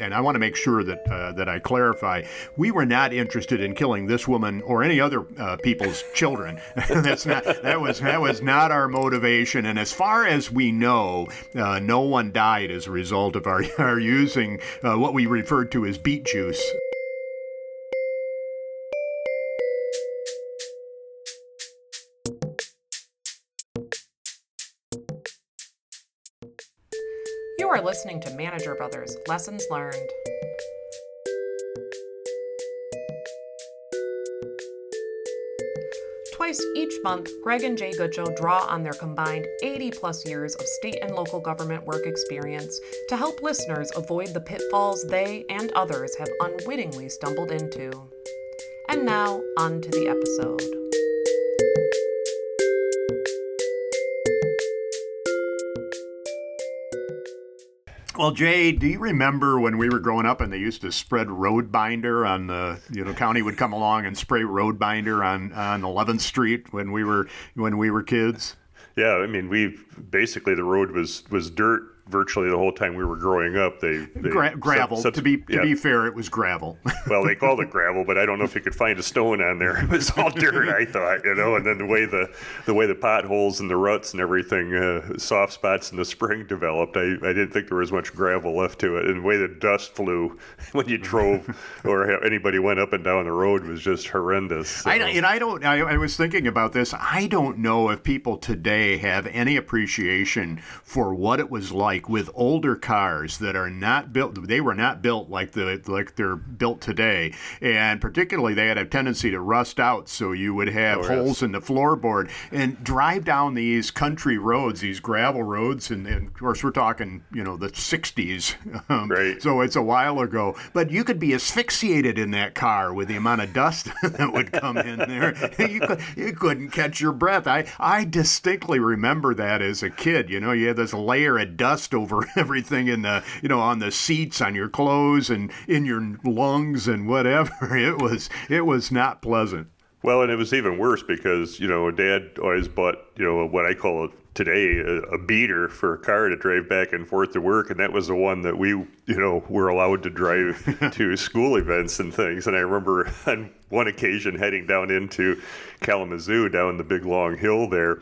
and I want to make sure that uh, that I clarify, we were not interested in killing this woman or any other uh, people's children. That's not that was that was not our motivation. And as far as we know, uh, no one died as a result of our, our using uh, what we referred to as beet juice. Are listening to Manager Brothers Lessons Learned. Twice each month, Greg and Jay Goodjoe draw on their combined 80 plus years of state and local government work experience to help listeners avoid the pitfalls they and others have unwittingly stumbled into. And now, on to the episode. Well, Jay, do you remember when we were growing up and they used to spread road binder on the, you know, county would come along and spray road binder on on 11th Street when we were when we were kids? Yeah, I mean, we basically the road was was dirt virtually the whole time we were growing up. They, they Gra- gravel. Set, to be to yeah. be fair, it was gravel. well, they called it gravel, but I don't know if you could find a stone on there. It was all dirt, I thought, you know. And then the way the the way the potholes and the ruts and everything, uh, soft spots in the spring developed, I, I didn't think there was much gravel left to it. And the way the dust flew when you drove or anybody went up and down the road was just horrendous. So. I, and I don't. I, I was thinking about this. I don't know if people today have any appreciation for what it was like with older cars that are not built they were not built like the like they're built today. And particularly they had a tendency to rust out so you would have Oh, holes yes. in the floorboard. And drive down these country roads these gravel roads and, and of course we're talking you know the 60s um, Right. so it's a while ago. But you could be asphyxiated in that car with the amount of dust that would come in there. You, could, you couldn't catch your breath. I, I distinctly remember that as a kid. You know you had this layer of dust over everything in the you know on the seats on your clothes and in your lungs and whatever it was it was not pleasant Well, and it was even worse because you know Dad always bought you know what I call it today a, a beater for a car to drive back and forth to work, and that was the one that we you know were allowed to drive to school events and things. And I remember on one occasion heading down into Kalamazoo down the big long hill there.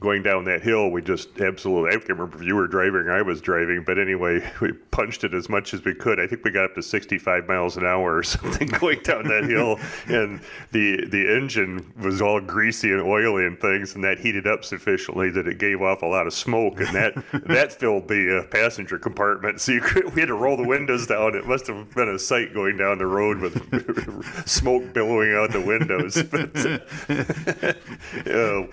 Going down that hill, we just absolutely, I can't remember if you were driving or I was driving, but anyway, we punched it as much as we could. I think we got up to 65 miles an hour or something going down that hill. And the the engine was all greasy and oily and things, and that heated up sufficiently that it gave off a lot of smoke. And that that filled the uh, passenger compartment. So you could, we had to roll the windows down. It must have been a sight going down the road with smoke billowing out the windows. But, yeah,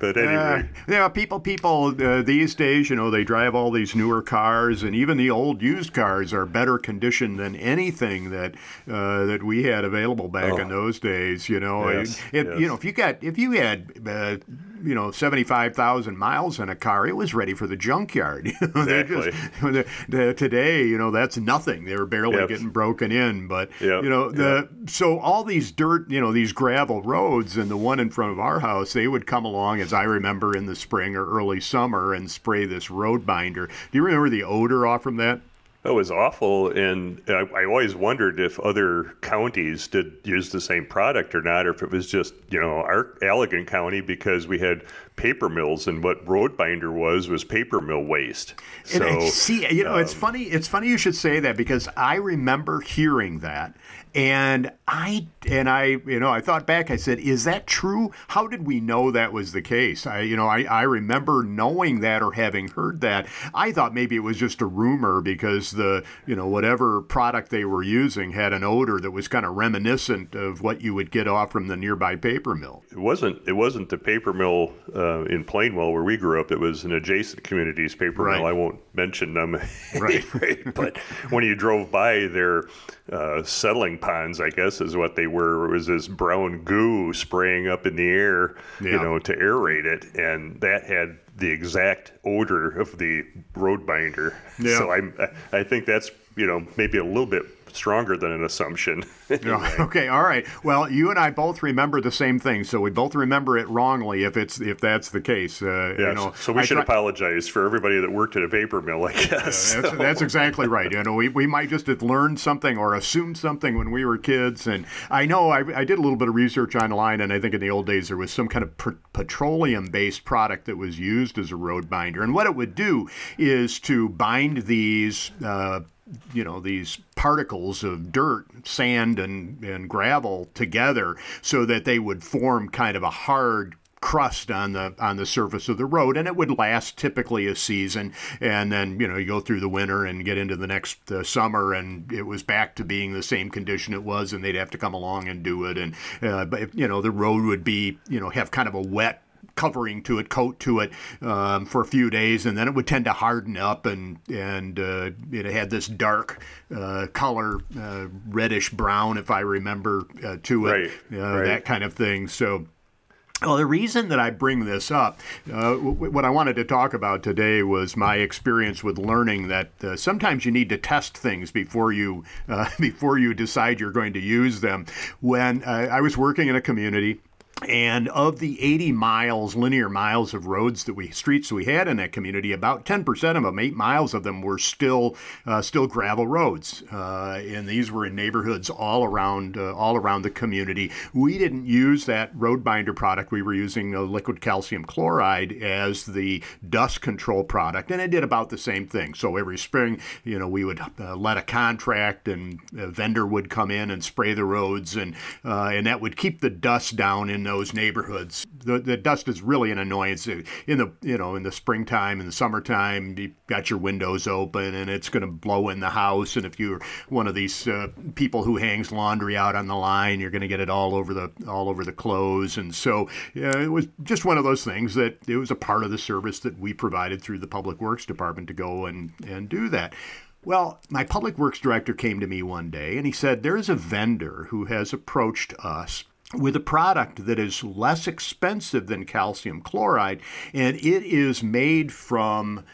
but anyway. Uh, yeah, people, people uh, these days, you know, they drive all these newer cars, and even the old used cars are better conditioned than anything that uh, that we had available back in those days. You know, Oh. Yes, It- yes. you know, if you got if you had. Uh, you know, seventy-five thousand miles in a car. It was ready for the junkyard. You know, they Exactly. the- today, you know, that's nothing. They were barely Yep. getting broken in. But Yep, you know, the so all these dirt, you know, these gravel roads, and the one in front of our house, they would come along, as I remember, in the spring or early summer, and spray this road binder. Do you remember the odor off from that? That was awful, and I, I always wondered if other counties did use the same product or not, or if it was just you know our Allegan County because we had paper mills, and what road binder was was paper mill waste. And So see, you know, it's um, funny. It's funny you should say that because I remember hearing that, and I and I, you know, I thought back. I said, "Is that true? How did we know that was the case?" I, you know, I, I remember knowing that or having heard that. I thought maybe it was just a rumor because the, you know, whatever product they were using had an odor that was kind of reminiscent of what you would get off from the nearby paper mill. it wasn't it wasn't the paper mill uh, in Plainwell where we grew up. It was an adjacent community's paper Right. mill. I won't mention them. Right. but when you drove by their uh, settling ponds, I guess is what they were. It was this brown goo spraying up in the air, you know, to aerate it, and that had the exact odor of the road binder. Yeah. So I I think that's you know maybe a little bit stronger than an assumption. anyway. Okay, all right. Well, you and I both remember the same thing, so we both remember it wrongly if it's if that's the case. Uh, yes. you know, so we I should try- apologize for everybody that worked at a paper mill, I guess. That's, that's exactly right. You know, we, we might just have learned something or assumed something when we were kids. And I know I, I did a little bit of research online, and I think in the old days there was some kind of per- petroleum based product that was used as a road binder. And what it would do is to bind these. Uh, you know these particles of dirt, sand, and, and gravel together, so that they would form kind of a hard crust on the on the surface of the road and it would last typically a season. And then you know you go through the winter and get into the next uh, summer and it was back to being the same condition it was and they'd have to come along and do it. And uh, but you know the road would be you know have kind of a wet covering to it, coat to it um, for a few days, and then it would tend to harden up, and and uh, it had this dark uh, color, uh, reddish brown, if I remember, uh, to it, Right, uh, right. that kind of thing. So. Well, the reason that I bring this up, uh, w- what I wanted to talk about today was my experience with learning that uh, sometimes you need to test things before you uh, before you decide you're going to use them. When uh, I was working in a community. And of the 80 miles, linear miles of roads that we streets we had in that community, about 10% of them, eight miles of them, were still uh, still gravel roads, uh, and these were in neighborhoods all around uh, all around the community. We didn't use that road binder product. We were using liquid calcium chloride as the dust control product, and it did about the same thing. So every spring, you know, we would uh, let a contract, and a vendor would come in and spray the roads, and uh, and that would keep the dust down in those neighborhoods. The, the dust is really an annoyance in the you know in the springtime in the summertime. You've got your windows open and it's going to blow in the house. And if you're one of these uh, people who hangs laundry out on the line, you're going to get it all over the all over the clothes. And so yeah, it was just one of those things that it was a part of the service that we provided through the public works department to go and and do that. Well, my public works director came to me one day and he said, There's a vendor who has approached us with a product that is less expensive than calcium chloride, and it is made from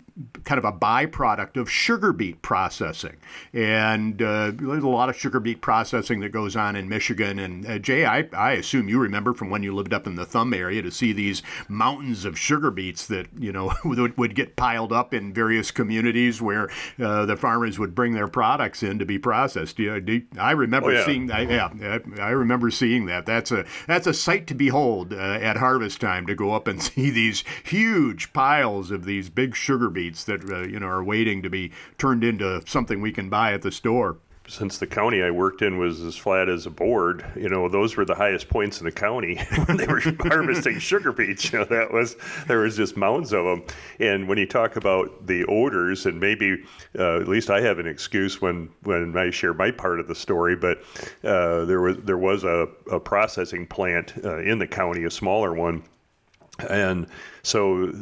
kind of a byproduct of sugar beet processing. And uh, there's a lot of sugar beet processing that goes on in Michigan. And uh, Jay, I, I assume you remember from when you lived up in the Thumb area to see these mountains of sugar beets that you know would, would get piled up in various communities where uh, the farmers would bring their products in to be processed. Yeah, I remember Oh, yeah. seeing I, yeah, I- I remember seeing that. That's a that's a sight to behold uh, at harvest time to go up and see these huge piles of these big sugar beets that uh, you know are waiting to be turned into something we can buy at the store. Since the county I worked in was as flat as a board, you know, those were the highest points in the county when they were harvesting sugar beets. You know, that was there was just mounds of them. And when you talk about the odors, and maybe uh, at least I have an excuse when when I share my part of the story, but uh, there was there was a, a processing plant uh, in the county, a smaller one, and so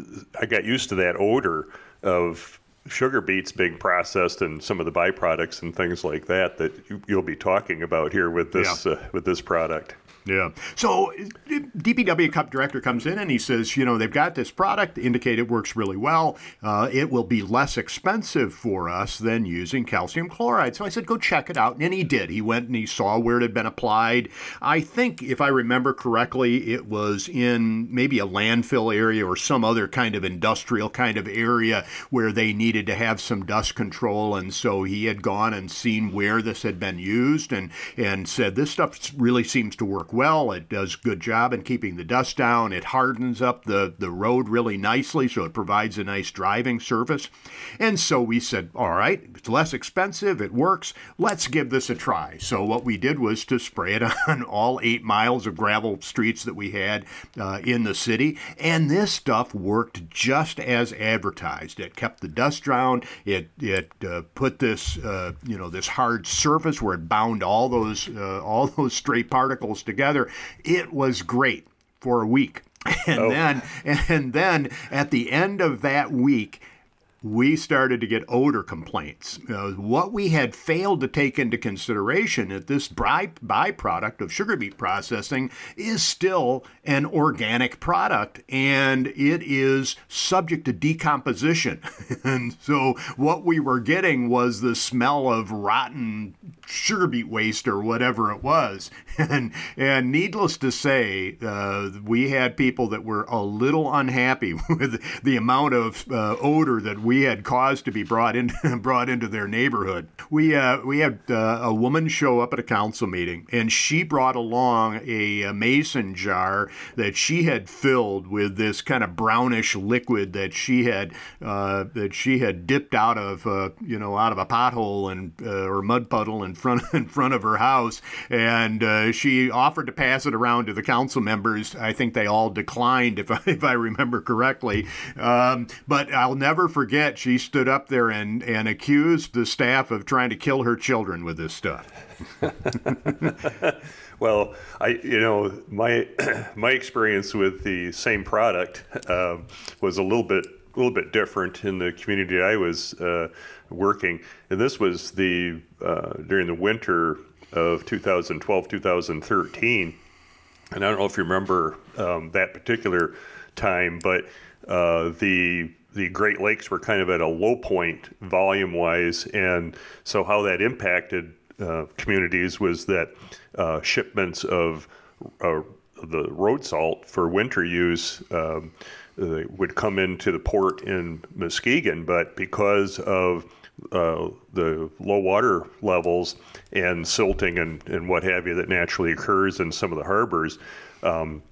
I got used to that odor of sugar beets being processed and some of the byproducts and things like that that you, you'll be talking about here with this Yeah. uh, with this product. Yeah. So DPW Cup director comes in and he says, you know, they've got this product, indicate it works really well. Uh, it will be less expensive for us than using calcium chloride. So I said, go check it out. And he did. He went and he saw where it had been applied. I think, if I remember correctly, it was in maybe a landfill area or some other kind of industrial kind of area where they needed to have some dust control. And so he had gone and seen where this had been used and, and said, this stuff really seems to work well. It does a good job in keeping the dust down. It hardens up the, the road really nicely, so it provides a nice driving surface. And so we said, all right, it's less expensive, it works, let's give this a try. So what we did was to spray it on all eight miles of gravel streets that we had uh, in the city. And this stuff worked just as advertised. It kept the dust down. It it uh, put this uh, you know this hard surface where it bound all those uh, all those stray particles together. It was great for a week, and then and then at the end of that week we started to get odor complaints. Uh, what we had failed to take into consideration that this by- byproduct of sugar beet processing is still an organic product and it is subject to decomposition. and so what we were getting was the smell of rotten sugar beet waste or whatever it was. And, and needless to say, uh, we had people that were a little unhappy with the amount of uh, odor that we had caused to be brought in brought into their neighborhood. We uh, we had uh, a woman show up at a council meeting, and she brought along a, a mason jar that she had filled with this kind of brownish liquid that she had uh, that she had dipped out of uh, you know out of a pothole and or mud puddle in front in front of her house, and she offered to pass it around to the council members. I think they all declined, if I, if I remember correctly. Um, but I'll never forget, she stood up there and, and accused the staff of trying to kill her children with this stuff. well, I you know my my experience with the same product uh, was a little bit a little bit different in the community I was uh, working, and this was the uh, during the winter of 2012 2013, and I don't know if you remember um, that particular time, but uh, the the Great Lakes were kind of at a low point volume wise, and so how that impacted uh, communities was that uh, shipments of uh, the road salt for winter use um, would come into the port in Muskegon, but because of uh, the low water levels and silting and, and what have you that naturally occurs in some of the harbors, um,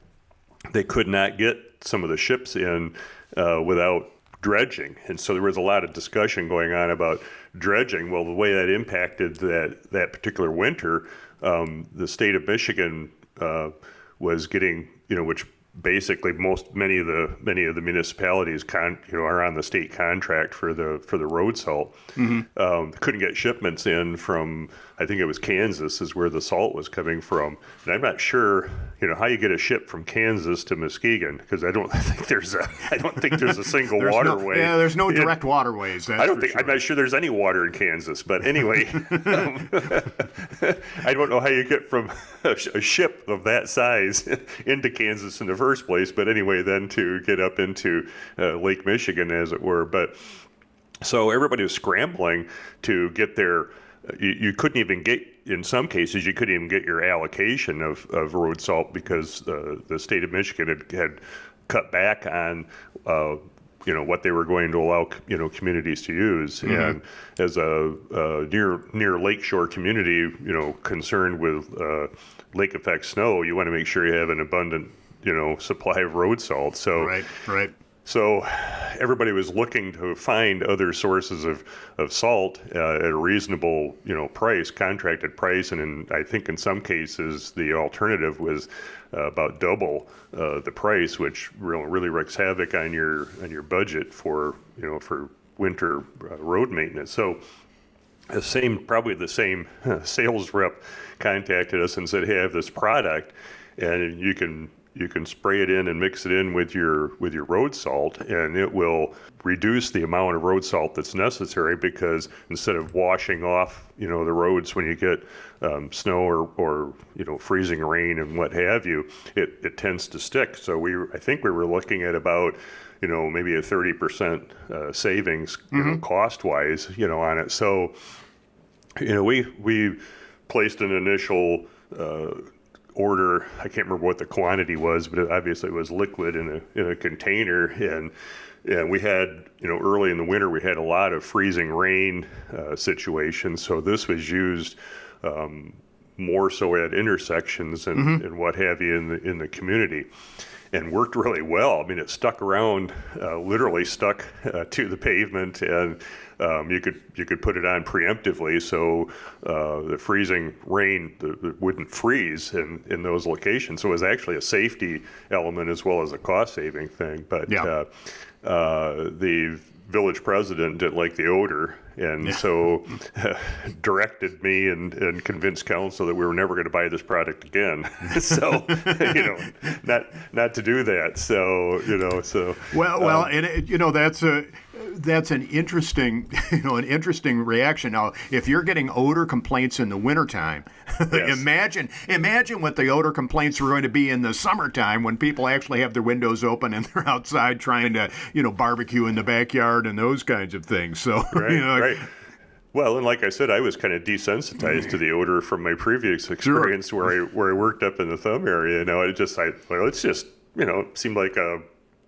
they could not get some of the ships in uh, without dredging. And so there was a lot of discussion going on about dredging. Well, the way that impacted that, that particular winter, um, the state of Michigan uh, was getting, you know, which basically most many of the many of the municipalities con, you know are on the state contract for the for the road salt. Mm-hmm. Um, couldn't get shipments in from I think it was Kansas is where the salt was coming from, and I'm not sure you know how you get a ship from Kansas to Muskegon because I don't think there's a I don't think there's a single there's waterway. No, yeah, there's no direct waterways. I don't think sure. I'm not sure there's any water in Kansas, but anyway, um, I don't know how you get from a, a ship of that size into Kansas in the first place, but anyway, then to get up into uh, Lake Michigan, as it were, but. So everybody was scrambling to get their you, you couldn't even get in some cases you couldn't even get your allocation of, of road salt because uh, the state of Michigan had, had cut back on uh, you know what they were going to allow you know communities to use. Mm-hmm. and as a, a, near near lakeshore community you know concerned with uh, lake effect snow you want to make sure you have an abundant you know supply of road salt. So right right so everybody was looking to find other sources of, of salt uh, at a reasonable, you know, price, contracted price, and in, I think in some cases the alternative was uh, about double uh, the price, which really, really wreaks havoc on your on your budget for you know for winter uh, road maintenance. So the same, probably the same sales rep contacted us and said, "Hey, I have this product, and you can you can spray it in and mix it in with your with your road salt and it will reduce the amount of road salt that's necessary because instead of washing off you know the roads when you get um, snow or, or you know freezing rain and what have you it, it tends to stick so we I think we were looking at about you know maybe a 30% uh, savings mm-hmm. you know, mm-hmm. cost wise you know on it so you know we we placed an initial uh, order. I can't remember what the quantity was, but it obviously it was liquid in a in a container, and and we had you know early in the winter we had a lot of freezing rain uh, situations, so this was used. Um, more so at intersections and, mm-hmm. and what have you in the in the community and worked really well. I mean, it stuck around, uh, literally stuck uh, to the pavement, and um, you could you could put it on preemptively, so uh, the freezing rain the, the wouldn't freeze in, in those locations. So it was actually a safety element as well as a cost saving thing. But yeah. Uh, uh, the village president didn't like the odor, and yeah. so uh, directed me and, and convinced council that we were never going to buy this product again. so you know, not not to do that. So you know, so well, well, um, and it, you know that's a that's an interesting, you know, an interesting reaction. Now, if you're getting odor complaints in the wintertime, yes. imagine imagine what the odor complaints are going to be in the summertime when people actually have their windows open and they're outside trying to, you know, barbecue in the backyard and those kinds of things. So, right, you know, right. Well, and like I said, I was kind of desensitized to the odor from my previous experience sure. where I where I worked up in the thumb area. You know, it just I well, it's just you know seemed like a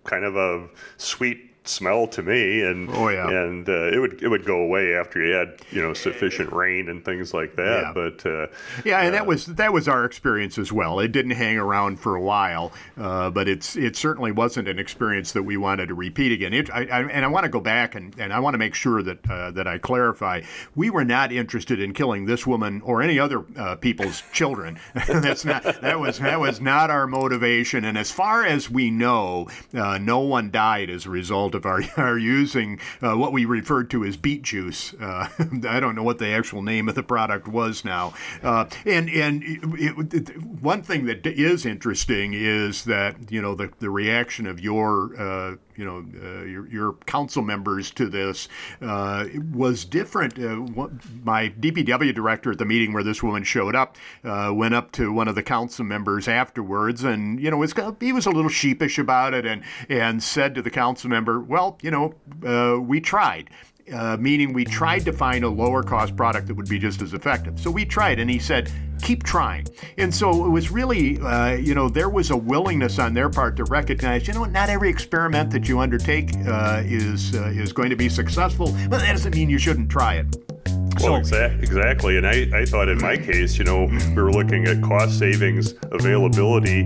kind of a sweet smell to me, and oh yeah, and uh, it would it would go away after you had you know sufficient rain and things like that. Yeah. But uh, yeah, and uh, that was that was our experience as well. It didn't hang around for a while, uh, but it's it certainly wasn't an experience that we wanted to repeat again. It, I, I, and I want to go back and, and I want to make sure that uh, that I clarify. We were not interested in killing this woman or any other uh, people's children. That's not that was that was not our motivation. And as far as we know, no one died as a result of our are using uh, what we referred to as beet juice. Uh, I don't know what the actual name of the product was now. Uh, and and it, it, one thing that is interesting is that you know the the reaction of your uh, you know uh, your, your, council members to this uh, was different. Uh, what, my DPW director at the meeting where this woman showed up uh, went up to one of the council members afterwards, and you know was, he was a little sheepish about it, and and said to the council member, "Well, you know, uh, we tried." Uh, meaning we tried to find a lower cost product that would be just as effective. So we tried, and he said, keep trying. And so it was really, uh, you know, there was a willingness on their part to recognize, you know, not every experiment that you undertake uh, is uh, is going to be successful, but that doesn't mean you shouldn't try it. Well, exa- exactly. And I, I thought in my case, you know, we were looking at cost savings, availability,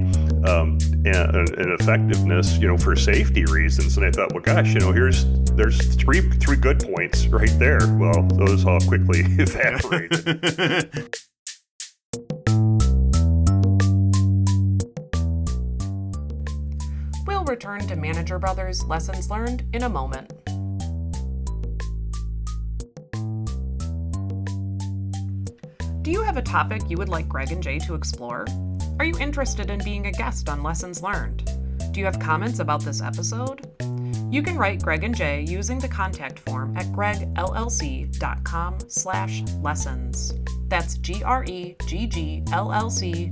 um, and, and, effectiveness, you know, for safety reasons. And I thought, well, gosh, you know, here's there's three three good points right there. Well, those all quickly evaporate. We'll return to Manager Brothers lessons learned in a moment. Do you have a topic you would like Greg and Jay to explore? Are you interested in being a guest on Lessons Learned? Do you have comments about this episode? You can write Greg and Jay using the contact form at greggllc.com slash lessons. That's G-R-E-G-G-L-L-C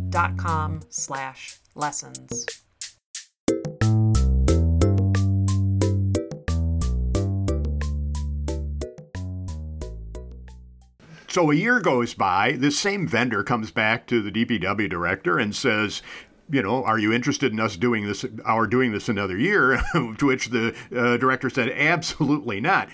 dot com slash lessons. So a year goes by. This same vendor comes back to the DPW director and says, you know, are you interested in us doing this, our doing this another year? to which the uh, director said, absolutely not.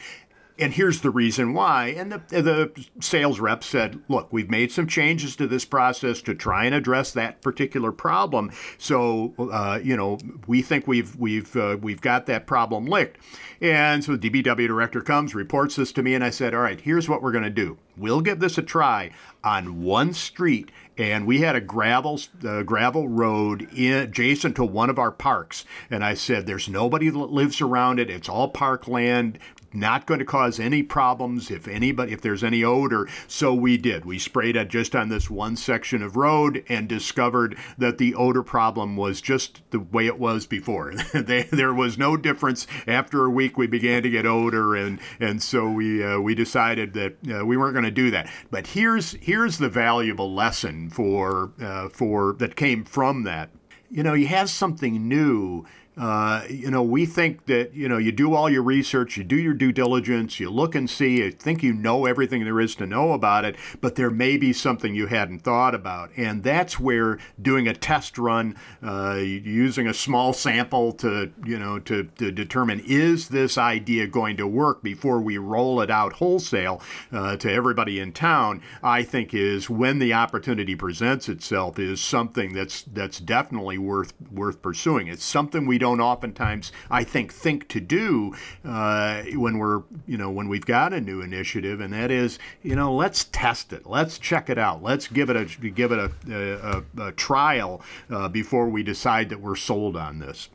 And here's the reason why. And the, the sales rep said, look, we've made some changes to this process to try and address that particular problem. So, uh, you know, we think we've, we've, uh, we've got that problem licked. And so the DPW director comes, reports this to me, and I said, all right, here's what we're going to do. We'll give this a try on one street and we had a gravel uh, gravel road in, adjacent to one of our parks. And I said, "There's nobody that lives around it. It's all parkland not going to cause any problems if anybody if there's any odor. So we did. We sprayed it just on this one section of road and discovered that the odor problem was just the way it was before. there was no difference. After a week, we began to get odor, and and so we uh, we decided that uh, we weren't going to do that. But here's here's the valuable lesson for uh, for that came from that. You know, you have something new uh, you know, we think that, you know, you do all your research, you do your due diligence, you look and see, you think you know everything there is to know about it, but there may be something you hadn't thought about. And that's where doing a test run, uh, using a small sample to, you know, to, to determine is this idea going to work before we roll it out wholesale uh, to everybody in town, I think is when the opportunity presents itself is something that's that's definitely worth worth pursuing. It's something we don't oftentimes, I think, think to do uh, when we're, you know, when we've got a new initiative, and that is, you know, let's test it, let's check it out, let's give it a give it a, a, a trial uh, before we decide that we're sold on this.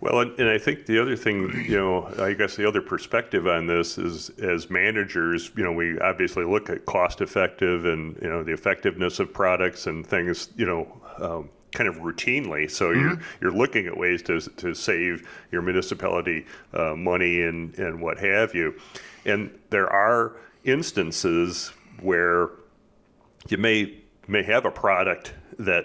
Well, and I think the other thing, you know, I guess the other perspective on this is as managers, you know, we obviously look at cost effective and, you know, the effectiveness of products and things, you know, um, kind of routinely. So mm-hmm. you're you're looking at ways to to save your municipality uh, money and and what have you. And there are instances where you may may have a product that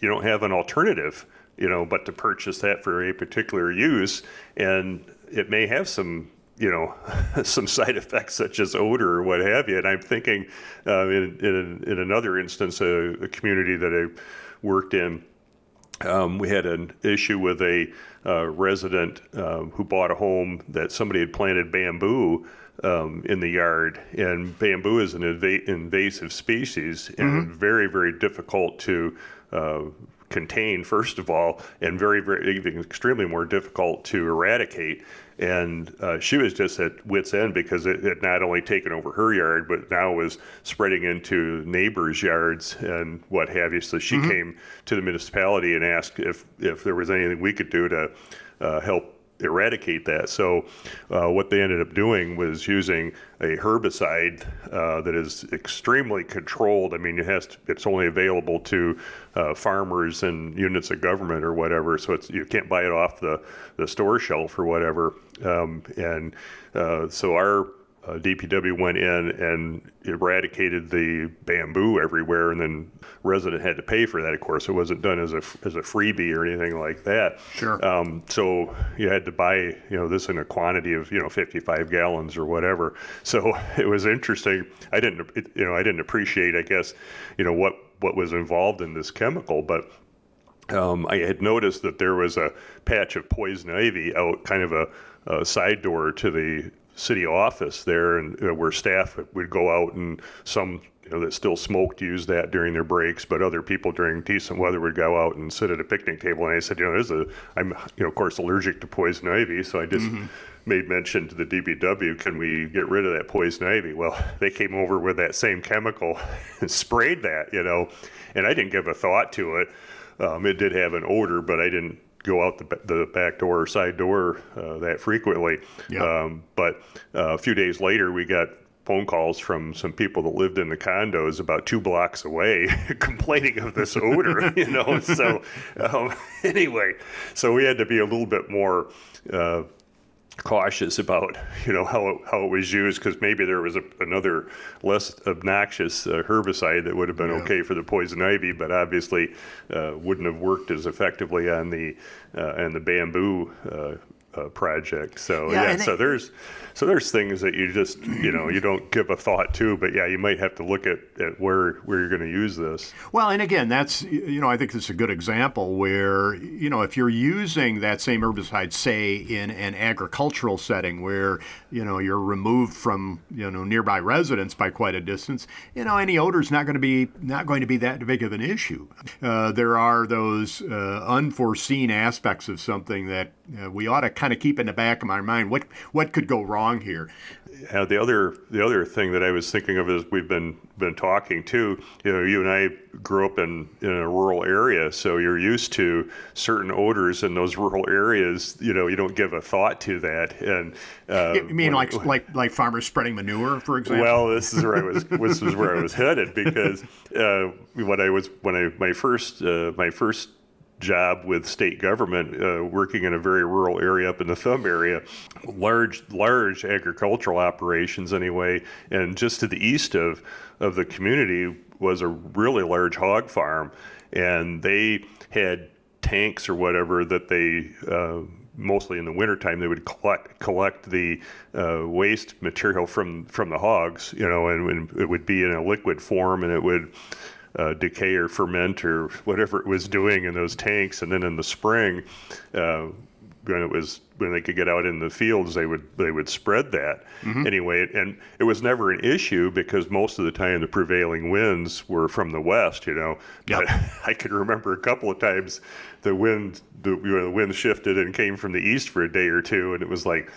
you don't have an alternative, you know, but to purchase that for a particular use, and it may have some you know, some side effects such as odor or what have you. And I'm thinking, uh, in, in, in another instance, a, a, community that I worked in, um, we had an issue with a uh, resident uh, who bought a home that somebody had planted bamboo um, in the yard, and bamboo is an inv- invasive species and mm-hmm. very, very difficult to uh, contain, first of all, and very, very extremely more difficult to eradicate. And uh, she was just at wit's end because it had not only taken over her yard, but now was spreading into neighbors' yards and what have you. So she mm-hmm. came to the municipality and asked if if there was anything we could do to uh, help eradicate that. So, uh, what they ended up doing was using a herbicide uh, that is extremely controlled. I mean, it has to, it's only available to uh, farmers and units of government or whatever. So it's you can't buy it off the the store shelf or whatever. Um, and uh, so our uh, DPW went in and eradicated the bamboo everywhere, and then resident had to pay for that. Of course, it wasn't done as a as a freebie or anything like that. Sure. Um, so you had to buy you know this in a quantity of you know 55 gallons or whatever. So it was interesting. I didn't you know I didn't appreciate I guess you know what what was involved in this chemical, but um, I had noticed that there was a patch of poison ivy out kind of a, a side door to the city office there, and know, where staff would go out and some you know, that still smoked use that during their breaks, but other people during decent weather would go out and sit at a picnic table. And I said, you know, there's a, I'm, you know, of course, allergic to poison ivy, so I just mm-hmm. made mention to the DPW, can we get rid of that poison ivy? Well, they came over with that same chemical and sprayed that, you know, and I didn't give a thought to it. Um, it did have an odor, but I didn't go out the, the back door or side door uh, that frequently. Um, but uh, a few days later, we got phone calls from some people that lived in the condos about two blocks away complaining of this odor, you know. So, um, anyway, so we had to be a little bit more. Uh, cautious about you know how it, how it was used because maybe there was a, another less obnoxious uh, herbicide that would have been yeah. okay for the poison ivy, but obviously uh, wouldn't have worked as effectively on the uh, and the bamboo uh, project. So yeah, yeah so it, there's so there's things that you just you know you don't give a thought to, but yeah, you might have to look at, at where where you're going to use this. Well, and again, that's you know I think this is a good example where you know if you're using that same herbicide, say in an agricultural setting where you know you're removed from you know nearby residents by quite a distance, you know any odor is not going to be not going to be that big of an issue. Uh, there are those uh, unforeseen aspects of something that uh, we ought to kind of keep in the back of our mind. What what could go wrong here? The other the other thing that I was thinking of is we've been been talking too. You know, you and I grew up in in a rural area, so you're used to certain odors in those rural areas. You know, you don't give a thought to that. And uh, you mean when, like like like farmers spreading manure, for example? Well, this is where I was. this is where I was headed because uh, when I was when I my first uh, my first job with state government, uh, working in a very rural area up in the Thumb area, large large agricultural operations anyway, and just to the east of of the community was a really large hog farm, and they had tanks or whatever that they. Uh, mostly in the wintertime, they would collect collect the uh, waste material from from the hogs, you know, and, and, it would be in a liquid form, and it would uh, decay or ferment or whatever it was doing in those tanks. And then in the spring, uh, when it was when they could get out in the fields, they would they would spread that mm-hmm. anyway. And it was never an issue because most of the time the prevailing winds were from the west. You know, yep. but I can remember a couple of times the wind the, you know, the wind shifted and came from the east for a day or two, and it was like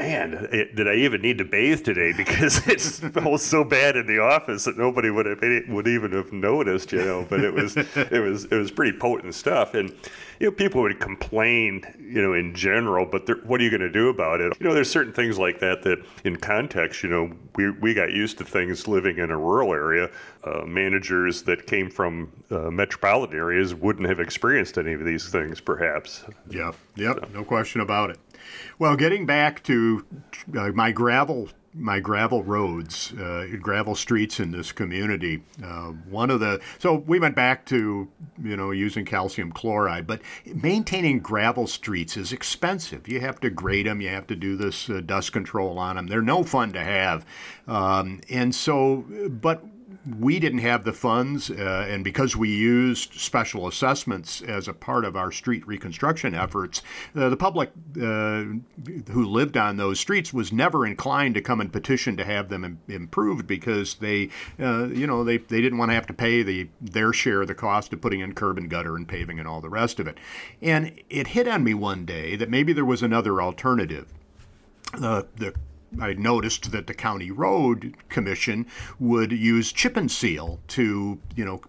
man, it, did I even need to bathe today? Because it smells so bad in the office that nobody would have would even have noticed, you know. But it was it was it was pretty potent stuff, and you know people would complain, you know, in general. But what are you going to do about it? You know, there's certain things like that that, in context, you know, we we got used to things living in a rural area uh, managers that came from uh, metropolitan areas wouldn't have experienced any of these things, perhaps. Yep, yep, so. no question about it. Well, getting back to uh, my gravel my gravel roads, uh, gravel streets in this community. Uh, one of the so we went back to you know using calcium chloride, but maintaining gravel streets is expensive. You have to grade them, you have to do this uh, dust control on them. They're no fun to have, um, and so but we didn't have the funds, uh, and because we used special assessments as a part of our street reconstruction efforts, uh, the public uh, who lived on those streets was never inclined to come and petition to have them Im- improved because they, uh, you know, they, they didn't want to have to pay the their share of the cost of putting in curb and gutter and paving and all the rest of it. And it hit on me one day that maybe there was another alternative. Uh, the I noticed that the county road commission would use chip and seal to, you know,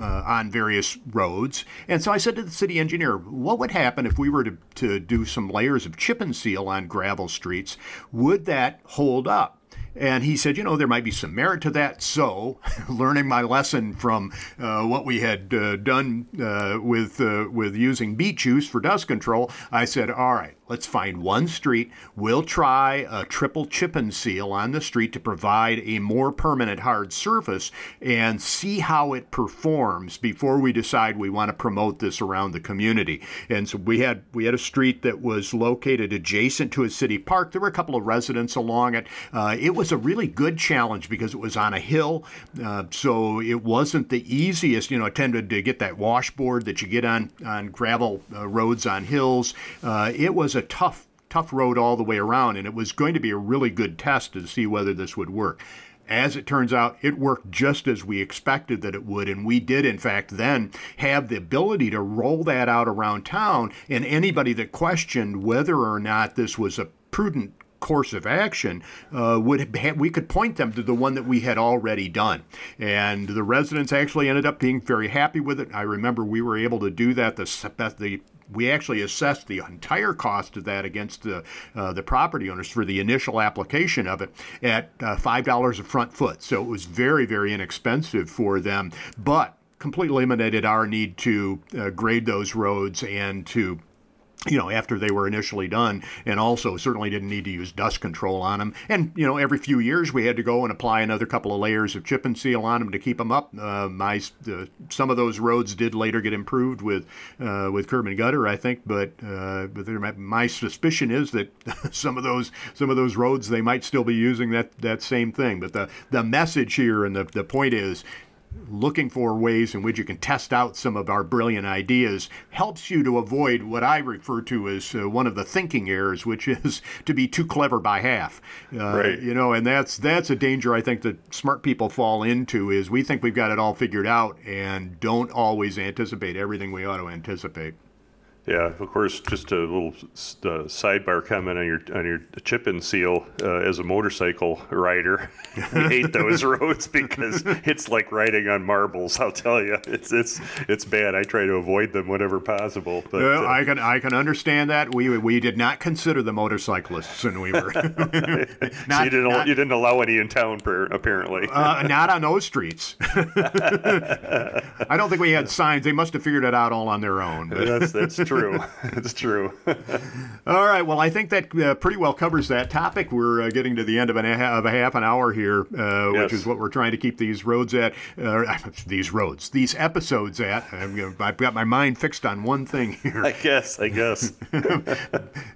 uh, on various roads. And so I said to the city engineer, what would happen if we were to, to do some layers of chip and seal on gravel streets? Would that hold up? And he said, you know, there might be some merit to that. So, learning my lesson from uh, what we had uh, done uh, with uh, with using beet juice for dust control, I said, all right, Let's find one street. We'll try a triple chip and seal on the street to provide a more permanent hard surface and see how it performs before we decide we want to promote this around the community. And so we had we had a street that was located adjacent to a city park. There were a couple of residents along it. Uh, it was a really good challenge because it was on a hill, uh, so it wasn't the easiest. You know, tended to get that washboard that you get on on gravel uh, roads on hills. Uh, it was a tough, tough road all the way around, and it was going to be a really good test to see whether this would work. As it turns out, it worked just as we expected that it would. And we did, in fact, then have the ability to roll that out around town. And anybody that questioned whether or not this was a prudent course of action uh, would we could point them to the one that we had already done and the residents actually ended up being very happy with it i remember we were able to do that the, the we actually assessed the entire cost of that against the uh, the property owners for the initial application of it at uh, five dollars a front foot. So it was very very inexpensive for them, but completely eliminated our need to uh, grade those roads and to you know, after they were initially done, and also certainly didn't need to use dust control on them. And you know, every few years we had to go and apply another couple of layers of chip and seal on them to keep them up. Uh, my uh, some of those roads did later get improved with uh, with curb and gutter, I think, but uh, but there, my suspicion is that some of those some of those roads they might still be using that that same thing. But the the message here and the the point is looking for ways in which you can test out some of our brilliant ideas helps you to avoid what I refer to as uh, one of the thinking errors, which is to be too clever by half. Uh, right. You know, and that's that's a danger I think that smart people fall into is we think we've got it all figured out and don't always anticipate everything we ought to anticipate. Yeah, of course. Just a little uh, sidebar comment on your on your chip and seal. Uh, as a motorcycle rider, we hate those roads because it's like riding on marbles. I'll tell you, it's it's it's bad. I try to avoid them whenever possible. But uh, I can I can understand that. We we did not consider the motorcyclists, and we were. not, so you didn't not, you didn't allow any in town, apparently. Uh, not on those streets. I don't think we had signs. They must have figured it out all on their own. But. That's that's true true. it's true. All right. Well, I think that uh, pretty well covers that topic. We're uh, getting to the end of, an, of a half an hour here, uh, yes. which is what we're trying to keep these roads at. Uh, these roads, these episodes at. I've got my mind fixed on one thing here. I guess. I guess.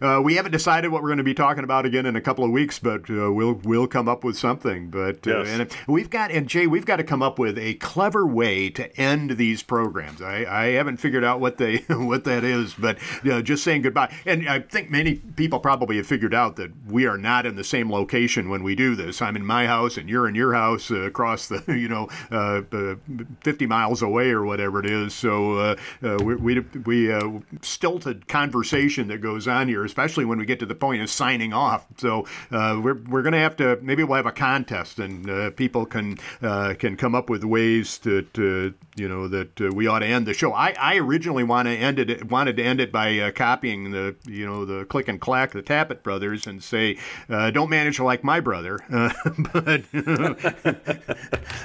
Uh, we haven't decided what we're going to be talking about again in a couple of weeks, but uh, we'll we'll come up with something. But yes. and we've got and Jay, we've got to come up with a clever way to end these programs. I, I haven't figured out what they what that is but you know, just saying goodbye. And I think many people probably have figured out that we are not in the same location when we do this. I'm in my house, and you're in your house uh, across the you know uh, uh, 50 miles away or whatever it is. So uh, uh, we we, we uh, stilted conversation that goes on here, especially when we get to the point of signing off. So we're we're going to have to maybe we'll have a contest, and people can can come up with ways to, to you know that we ought to end the show. I, I originally want to end it wanted wanted to end it by uh, copying the you know the click and clack the Tappet brothers and say uh, don't manage like my brother, uh, but,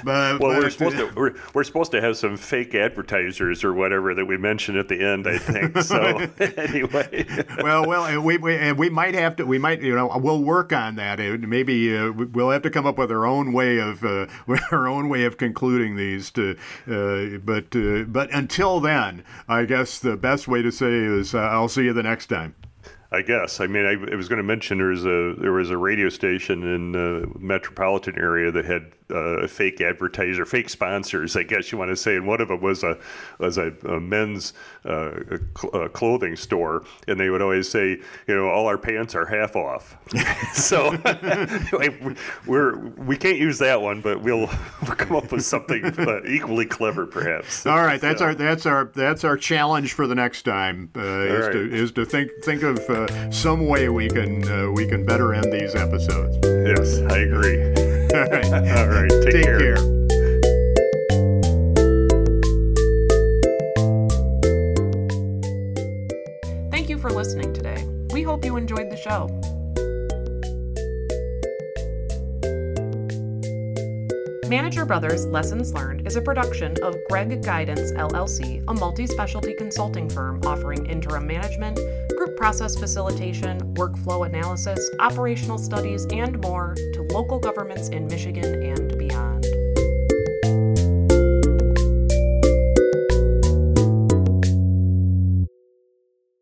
but well we're supposed to we're, we're supposed to have some fake advertisers or whatever that we mentioned at the end I think so anyway. Well well we, we we might have to we might you know we'll work on that. Maybe uh, we'll have to come up with our own way of uh, our own way of concluding these to uh, but but until then I guess the best way to say is uh, I'll see you the next time. I guess. I mean, I, I was going to mention there was a there was a radio station in the metropolitan area that had uh, fake advertiser, fake sponsors, I guess you want to say, and one of them was a was a, a men's uh, cl- clothing store, and they would always say, you know, all our pants are half off. so we're we can't use that one, but we'll, we'll come up with something uh, equally clever, perhaps. All right, that's so. our that's our that's our challenge for the next time uh, is right. to is to think think of uh, some way we can uh, we can better end these episodes. Yes, I agree. All right. All right. Take, Take care. care. Thank you for listening today. We hope you enjoyed the show. Manager Brothers Lessons Learned is a production of Gregg Guidance LLC, a multi specialty consulting firm offering interim management, group process facilitation, workflow analysis, operational studies, and more to local governments in Michigan and beyond.